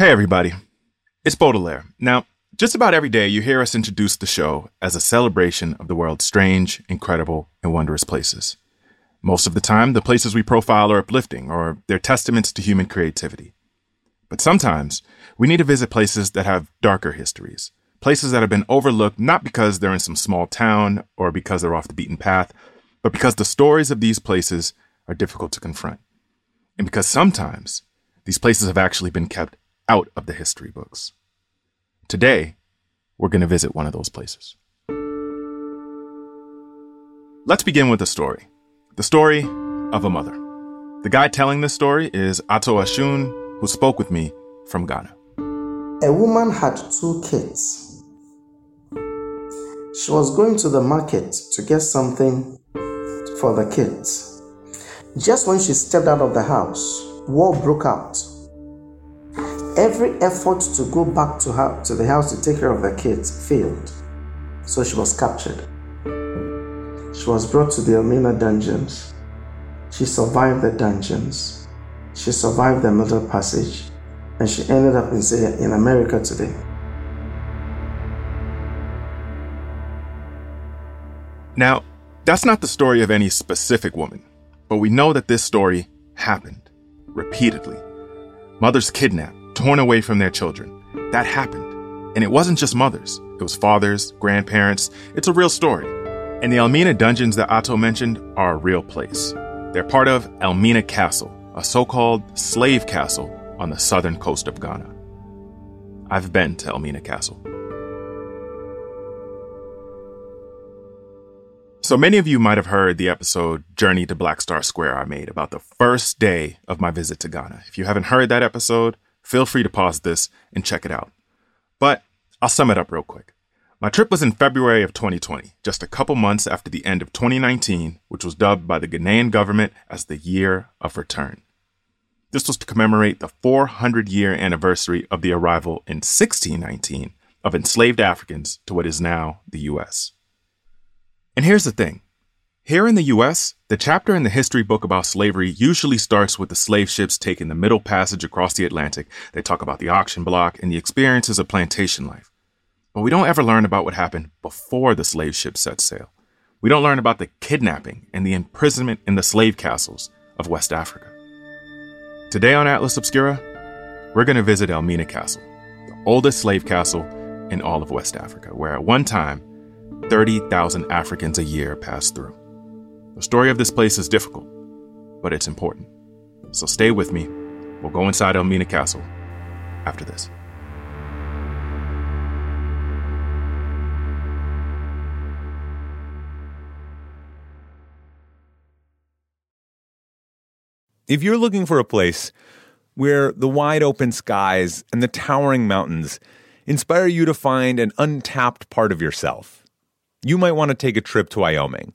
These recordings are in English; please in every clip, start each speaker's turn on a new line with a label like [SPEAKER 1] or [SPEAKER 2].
[SPEAKER 1] Hey, everybody. It's Baudelaire. Now, just about every day you hear us introduce the show as a celebration of the world's strange, incredible, and wondrous places. Most of the time, the places we profile are uplifting or they're testaments to human creativity. But sometimes we need to visit places that have darker histories, places that have been overlooked not because they're in some small town or because they're off the beaten path, but because the stories of these places are difficult to confront. And because sometimes these places have actually been kept out of the history books. Today, we're going to visit one of those places. Let's begin with a story the story of a mother. The guy telling this story is Ato Ashun, who spoke with me from Ghana.
[SPEAKER 2] A woman had two kids. She was going to the market to get something for the kids. Just when she stepped out of the house, war broke out. Every effort to go back to her to the house to take care of the kids failed. So she was captured. She was brought to the Elmina dungeons. She survived the dungeons. She survived the middle passage. And she ended up in, in America today.
[SPEAKER 1] Now, that's not the story of any specific woman, but we know that this story happened repeatedly. Mothers kidnapped, torn away from their children. That happened. And it wasn't just mothers, it was fathers, grandparents. It's a real story. And the Elmina dungeons that Ato mentioned are a real place. They're part of Elmina Castle, a so called slave castle on the southern coast of Ghana. I've been to Elmina Castle. So many of you might have heard the episode Journey to Black Star Square I made about the first day of my visit to Ghana. If you haven't heard that episode, feel free to pause this and check it out. But I'll sum it up real quick. My trip was in February of 2020, just a couple months after the end of 2019, which was dubbed by the Ghanaian government as the Year of Return. This was to commemorate the 400 year anniversary of the arrival in 1619 of enslaved Africans to what is now the US. And here's the thing here in the US, the chapter in the history book about slavery usually starts with the slave ships taking the Middle Passage across the Atlantic. They talk about the auction block and the experiences of plantation life. But we don't ever learn about what happened before the slave ship set sail. We don't learn about the kidnapping and the imprisonment in the slave castles of West Africa. Today on Atlas Obscura, we're going to visit Elmina Castle, the oldest slave castle in all of West Africa, where at one time, 30,000 Africans a year passed through. The story of this place is difficult, but it's important. So stay with me. We'll go inside Elmina Castle after this.
[SPEAKER 3] If you're looking for a place where the wide open skies and the towering mountains inspire you to find an untapped part of yourself, you might want to take a trip to Wyoming.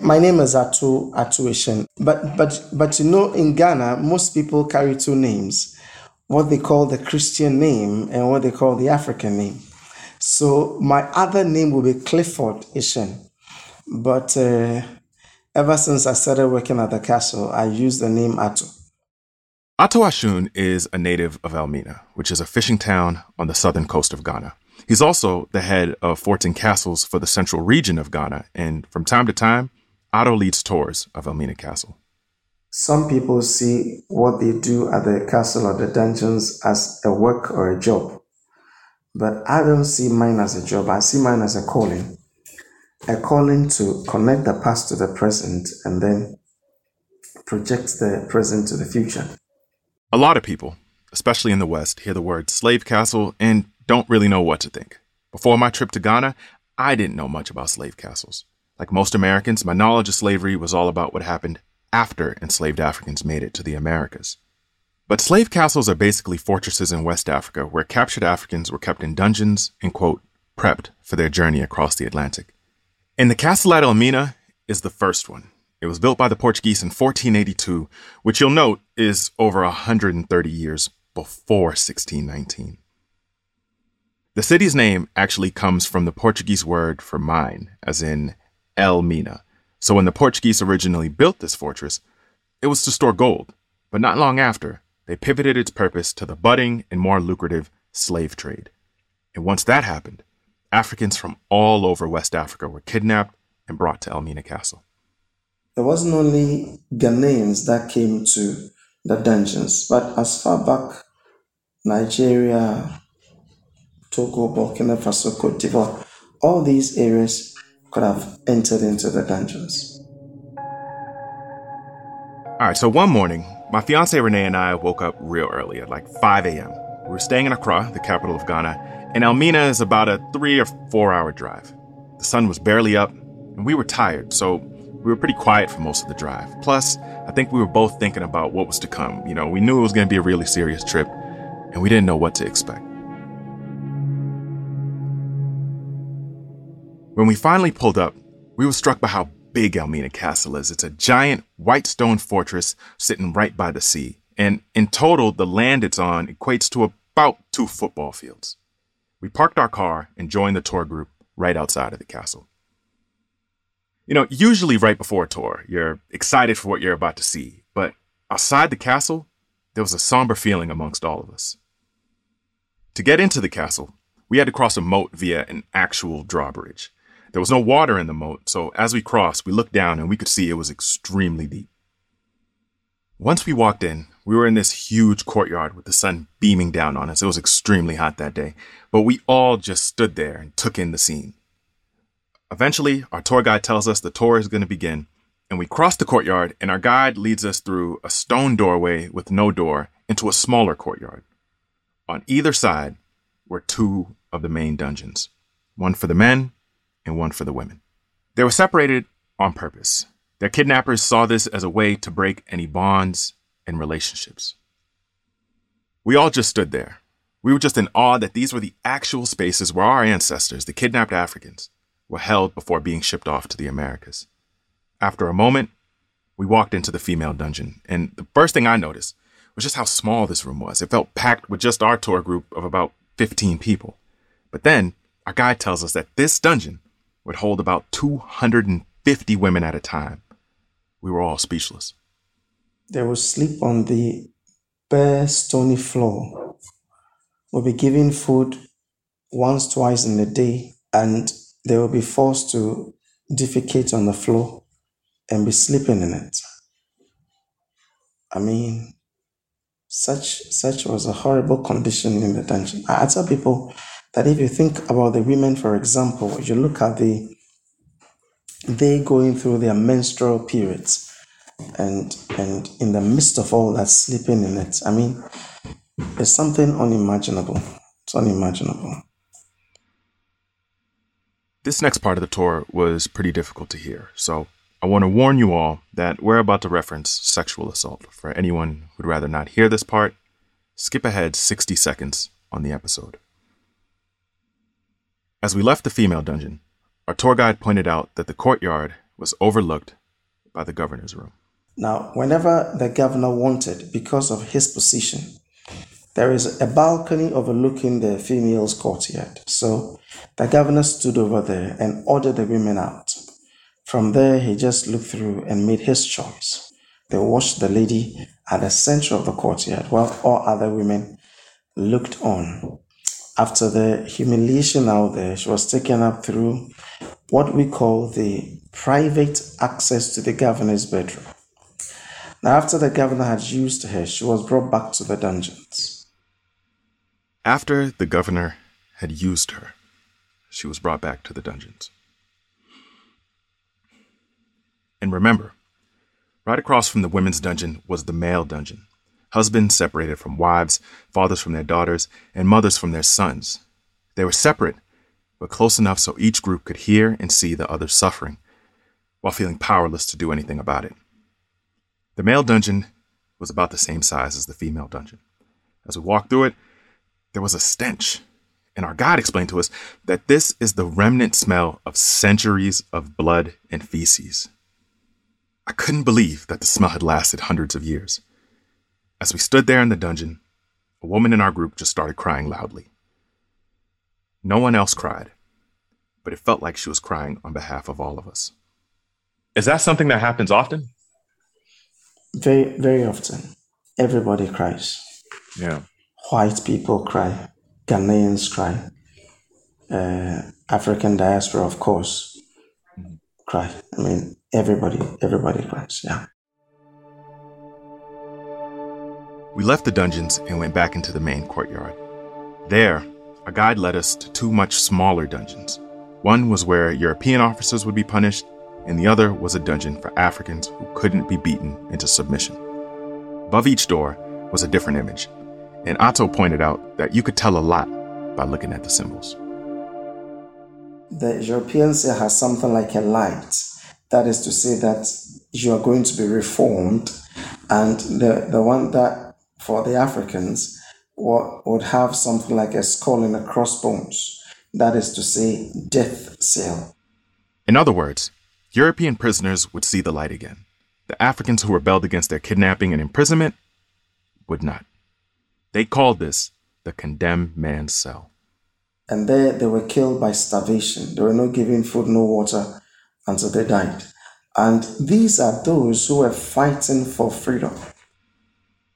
[SPEAKER 2] My name is Atu Atuishin, but but but you know, in Ghana, most people carry two names: what they call the Christian name and what they call the African name. So my other name will be Clifford Ishin, but uh, ever since I started working at the castle, I use the name Ato.
[SPEAKER 1] Ato Ashun is a native of Elmina, which is a fishing town on the southern coast of Ghana. He's also the head of forts and castles for the central region of Ghana, and from time to time, Ato leads tours of Elmina Castle.
[SPEAKER 2] some people see what they do at the castle or the dungeons as a work or a job. But I don't see mine as a job. I see mine as a calling. A calling to connect the past to the present and then project the present to the future.
[SPEAKER 1] A lot of people, especially in the West, hear the word slave castle and don't really know what to think. Before my trip to Ghana, I didn't know much about slave castles. Like most Americans, my knowledge of slavery was all about what happened after enslaved Africans made it to the Americas. But slave castles are basically fortresses in West Africa where captured Africans were kept in dungeons and, quote, prepped for their journey across the Atlantic. And the castle at Elmina is the first one. It was built by the Portuguese in 1482, which you'll note is over 130 years before 1619. The city's name actually comes from the Portuguese word for mine, as in El Mina. So when the Portuguese originally built this fortress, it was to store gold. But not long after, they pivoted its purpose to the budding and more lucrative slave trade. And once that happened, Africans from all over West Africa were kidnapped and brought to Elmina Castle.
[SPEAKER 2] It wasn't only Ghanaians that came to the dungeons, but as far back Nigeria, Togo, Burkina Faso, Cote d'Ivoire, all these areas could have entered into the dungeons.
[SPEAKER 1] All right, so one morning, my fiance Renee and I woke up real early at like 5 a.m. We were staying in Accra, the capital of Ghana, and Elmina is about a three or four hour drive. The sun was barely up, and we were tired, so we were pretty quiet for most of the drive. Plus, I think we were both thinking about what was to come. You know, we knew it was going to be a really serious trip, and we didn't know what to expect. When we finally pulled up, we were struck by how big Elmina Castle is. It's a giant white stone fortress sitting right by the sea. And in total, the land it's on equates to about two football fields. We parked our car and joined the tour group right outside of the castle. You know, usually right before a tour, you're excited for what you're about to see. But outside the castle, there was a somber feeling amongst all of us. To get into the castle, we had to cross a moat via an actual drawbridge. There was no water in the moat, so as we crossed, we looked down and we could see it was extremely deep. Once we walked in, we were in this huge courtyard with the sun beaming down on us. It was extremely hot that day, but we all just stood there and took in the scene. Eventually, our tour guide tells us the tour is going to begin, and we cross the courtyard, and our guide leads us through a stone doorway with no door into a smaller courtyard. On either side were two of the main dungeons one for the men and one for the women. They were separated on purpose. Their kidnappers saw this as a way to break any bonds and relationships. We all just stood there. We were just in awe that these were the actual spaces where our ancestors, the kidnapped Africans, were held before being shipped off to the Americas. After a moment, we walked into the female dungeon, and the first thing I noticed was just how small this room was. It felt packed with just our tour group of about 15 people. But then our guide tells us that this dungeon would hold about 250 women at a time. We were all speechless.
[SPEAKER 2] They would sleep on the bare, stony floor, would be given food once, twice in a day, and they will be forced to defecate on the floor and be sleeping in it. I mean, such such was a horrible condition in the dungeon. I tell people that if you think about the women, for example, you look at the they going through their menstrual periods and and in the midst of all that sleeping in it i mean it's something unimaginable. It's unimaginable.
[SPEAKER 1] This next part of the tour was pretty difficult to hear. So i want to warn you all that we're about to reference sexual assault. For anyone who'd rather not hear this part skip ahead 60 seconds on the episode as we left the female dungeon, our tour guide pointed out that the courtyard was overlooked by the governor's room.
[SPEAKER 2] Now, whenever the governor wanted, because of his position, there is a balcony overlooking the female's courtyard. So the governor stood over there and ordered the women out. From there, he just looked through and made his choice. They watched the lady at the center of the courtyard while all other women looked on. After the humiliation out there, she was taken up through what we call the private access to the governor's bedroom. Now, after the governor had used her, she was brought back to the dungeons.
[SPEAKER 1] After the governor had used her, she was brought back to the dungeons. And remember, right across from the women's dungeon was the male dungeon. Husbands separated from wives, fathers from their daughters, and mothers from their sons. They were separate, but close enough so each group could hear and see the other's suffering, while feeling powerless to do anything about it. The male dungeon was about the same size as the female dungeon. As we walked through it, there was a stench, and our guide explained to us that this is the remnant smell of centuries of blood and feces. I couldn't believe that the smell had lasted hundreds of years. As we stood there in the dungeon, a woman in our group just started crying loudly. No one else cried, but it felt like she was crying on behalf of all of us. Is that something that happens often?
[SPEAKER 2] Very, very often. Everybody cries.
[SPEAKER 1] Yeah.
[SPEAKER 2] White people cry. Ghanaians cry. Uh, African diaspora, of course, cry. I mean, everybody, everybody cries. Yeah.
[SPEAKER 1] We left the dungeons and went back into the main courtyard. There, a guide led us to two much smaller dungeons. One was where European officers would be punished, and the other was a dungeon for Africans who couldn't be beaten into submission. Above each door was a different image, and Ato pointed out that you could tell a lot by looking at the symbols.
[SPEAKER 2] The European say has something like a light. That is to say that you are going to be reformed, and the, the one that for the Africans what would have something like a skull and a crossbones. That is to say, death cell.
[SPEAKER 1] In other words, European prisoners would see the light again. The Africans who rebelled against their kidnapping and imprisonment would not. They called this the condemned man's cell.
[SPEAKER 2] And there they were killed by starvation. They were not given food, no water until they died. And these are those who were fighting for freedom.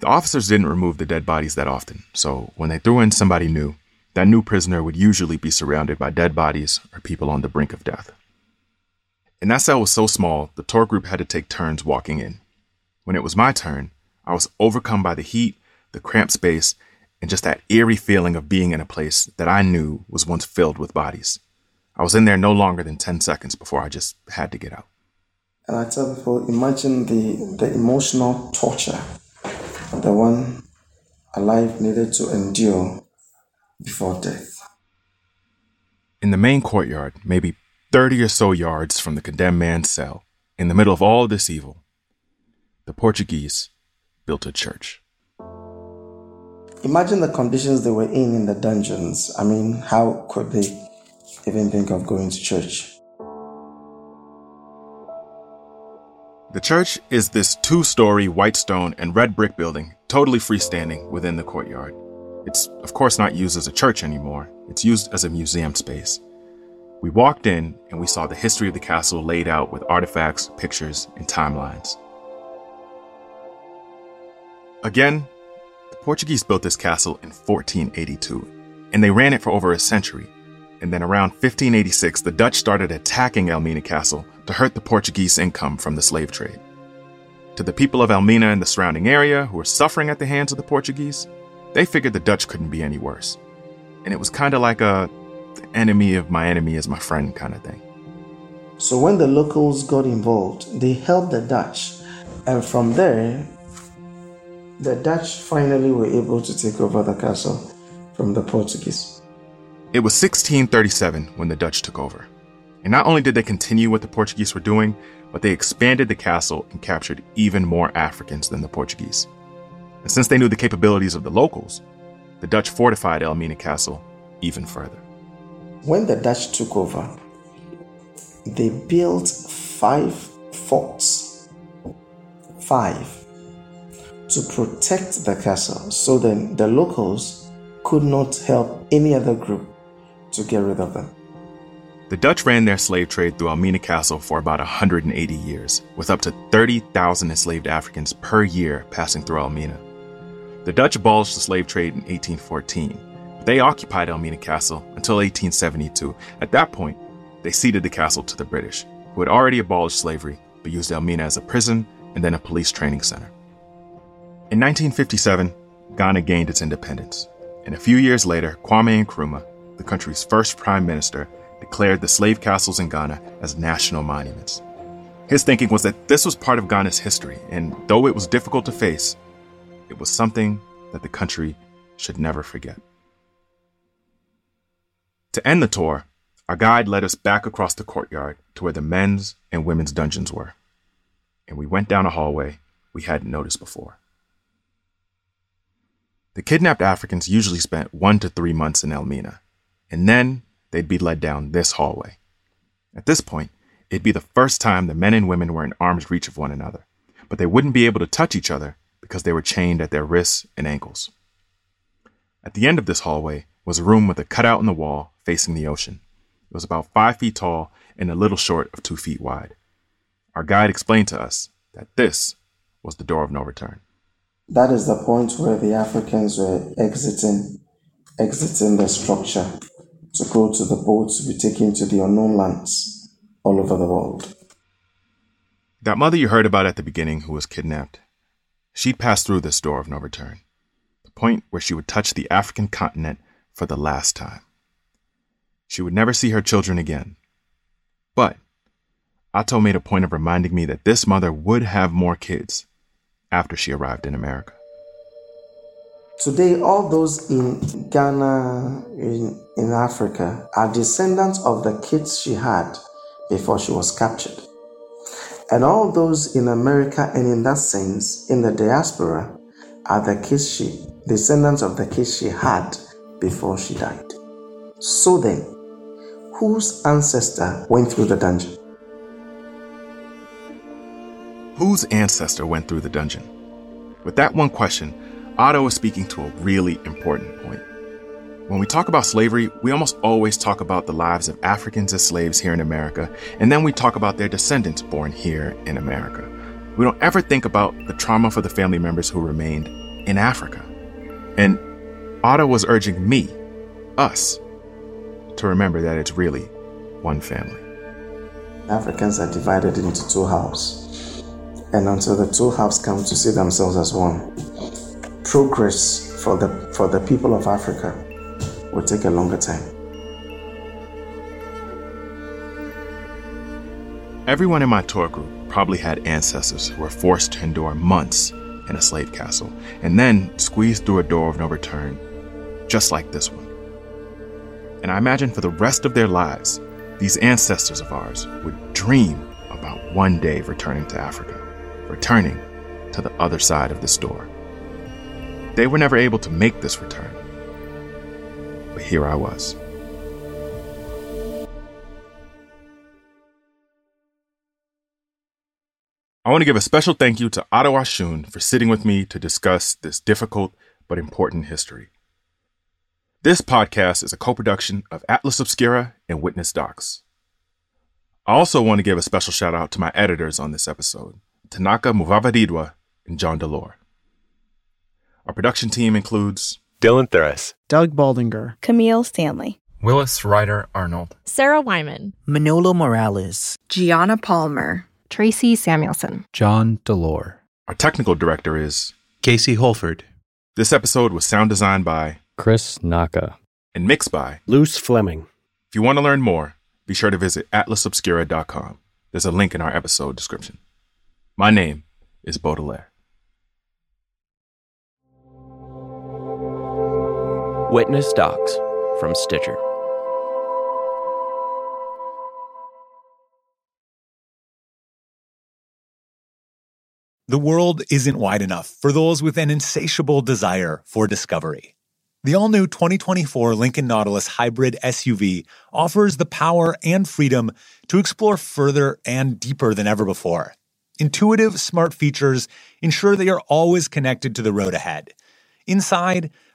[SPEAKER 1] The officers didn't remove the dead bodies that often, so when they threw in somebody new, that new prisoner would usually be surrounded by dead bodies or people on the brink of death. And that cell was so small, the tour group had to take turns walking in. When it was my turn, I was overcome by the heat, the cramped space, and just that eerie feeling of being in a place that I knew was once filled with bodies. I was in there no longer than 10 seconds before I just had to get out.
[SPEAKER 2] And I tell people, imagine the, the emotional torture the one alive needed to endure before death.
[SPEAKER 1] In the main courtyard, maybe 30 or so yards from the condemned man's cell, in the middle of all this evil, the Portuguese built a church.
[SPEAKER 2] Imagine the conditions they were in in the dungeons. I mean, how could they even think of going to church?
[SPEAKER 1] The church is this two story white stone and red brick building, totally freestanding within the courtyard. It's, of course, not used as a church anymore, it's used as a museum space. We walked in and we saw the history of the castle laid out with artifacts, pictures, and timelines. Again, the Portuguese built this castle in 1482, and they ran it for over a century. And then around 1586, the Dutch started attacking Elmina Castle to hurt the Portuguese income from the slave trade. To the people of Elmina and the surrounding area who were suffering at the hands of the Portuguese, they figured the Dutch couldn't be any worse. And it was kind of like a enemy of my enemy is my friend kind of thing.
[SPEAKER 2] So when the locals got involved, they helped the Dutch. And from there, the Dutch finally were able to take over the castle from the Portuguese.
[SPEAKER 1] It was 1637 when the Dutch took over. And not only did they continue what the Portuguese were doing, but they expanded the castle and captured even more Africans than the Portuguese. And since they knew the capabilities of the locals, the Dutch fortified Elmina Castle even further.
[SPEAKER 2] When the Dutch took over, they built five forts, five, to protect the castle so then the locals could not help any other group to get rid of them.
[SPEAKER 1] The Dutch ran their slave trade through Elmina Castle for about 180 years, with up to 30,000 enslaved Africans per year passing through Elmina. The Dutch abolished the slave trade in 1814, but they occupied Elmina Castle until 1872. At that point, they ceded the castle to the British, who had already abolished slavery but used Elmina as a prison and then a police training center. In 1957, Ghana gained its independence, and a few years later, Kwame Nkrumah, the country's first prime minister, declared the slave castles in Ghana as national monuments. His thinking was that this was part of Ghana's history, and though it was difficult to face, it was something that the country should never forget. To end the tour, our guide led us back across the courtyard to where the men's and women's dungeons were, and we went down a hallway we hadn't noticed before. The kidnapped Africans usually spent one to three months in Elmina, and then they'd be led down this hallway. At this point, it'd be the first time the men and women were in arm's reach of one another, but they wouldn't be able to touch each other because they were chained at their wrists and ankles. At the end of this hallway was a room with a cutout in the wall facing the ocean. It was about five feet tall and a little short of two feet wide. Our guide explained to us that this was the door of no return.
[SPEAKER 2] That is the point where the Africans were exiting, exiting the structure to go to the boat to be taken to the unknown lands all over the world.
[SPEAKER 1] That mother you heard about at the beginning who was kidnapped, she'd pass through this door of no return, the point where she would touch the African continent for the last time. She would never see her children again. But Ato made a point of reminding me that this mother would have more kids after she arrived in America.
[SPEAKER 2] Today, all those in Ghana, in, in Africa, are descendants of the kids she had before she was captured. And all those in America and in that sense, in the diaspora, are the kids she, descendants of the kids she had before she died. So then, whose ancestor went through the dungeon?
[SPEAKER 1] Whose ancestor went through the dungeon? With that one question, Ato is speaking to a really important point. When we talk about slavery, we almost always talk about the lives of Africans as slaves here in America, and then we talk about their descendants born here in America. We don't ever think about the trauma for the family members who remained in Africa. And Ato was urging me, us, to remember that it's really one family.
[SPEAKER 2] Africans are divided into two halves and until the two halves come to see themselves as one. Progress for the for the people of Africa will take a longer time.
[SPEAKER 1] Everyone in my tour group probably had ancestors who were forced to endure months in a slave castle and then squeezed through a door of no return, just like this one. And I imagine for the rest of their lives, these ancestors of ours would dream about one day returning to Africa returning to the other side of this door. They were never able to make this return. But here I was. I want to give a special thank you to Ato Ashun for sitting with me to discuss this difficult but important history. This podcast is a co production of Atlas Obscura and Witness Docs. I also want to give a special shout out to my editors on this episode. Tanaka Muvavadirwa, and John Delore. Our production team includes
[SPEAKER 3] Dylan Thuras,
[SPEAKER 4] Doug Baldinger,
[SPEAKER 5] Camille Stanley,
[SPEAKER 6] Willis Ryder Arnold,
[SPEAKER 7] Sarah Wyman,
[SPEAKER 8] Manolo Morales,
[SPEAKER 9] Gianna Palmer,
[SPEAKER 7] Tracy Samuelson,
[SPEAKER 10] John Delore.
[SPEAKER 1] Our technical director is
[SPEAKER 10] Casey Holford.
[SPEAKER 1] This episode was sound designed by
[SPEAKER 11] Chris Naka
[SPEAKER 1] and mixed by
[SPEAKER 12] Luce Fleming.
[SPEAKER 1] If you want to learn more, be sure to visit atlasobscura.com. There's a link in our episode description. My name is Baudelaire.
[SPEAKER 13] Witness Docs from Stitcher.
[SPEAKER 3] The world isn't wide enough for those with an insatiable desire for discovery. The all new 2024 Lincoln Nautilus Hybrid SUV offers the power and freedom to explore further and deeper than ever before. Intuitive, smart features ensure that you're always connected to the road ahead. Inside,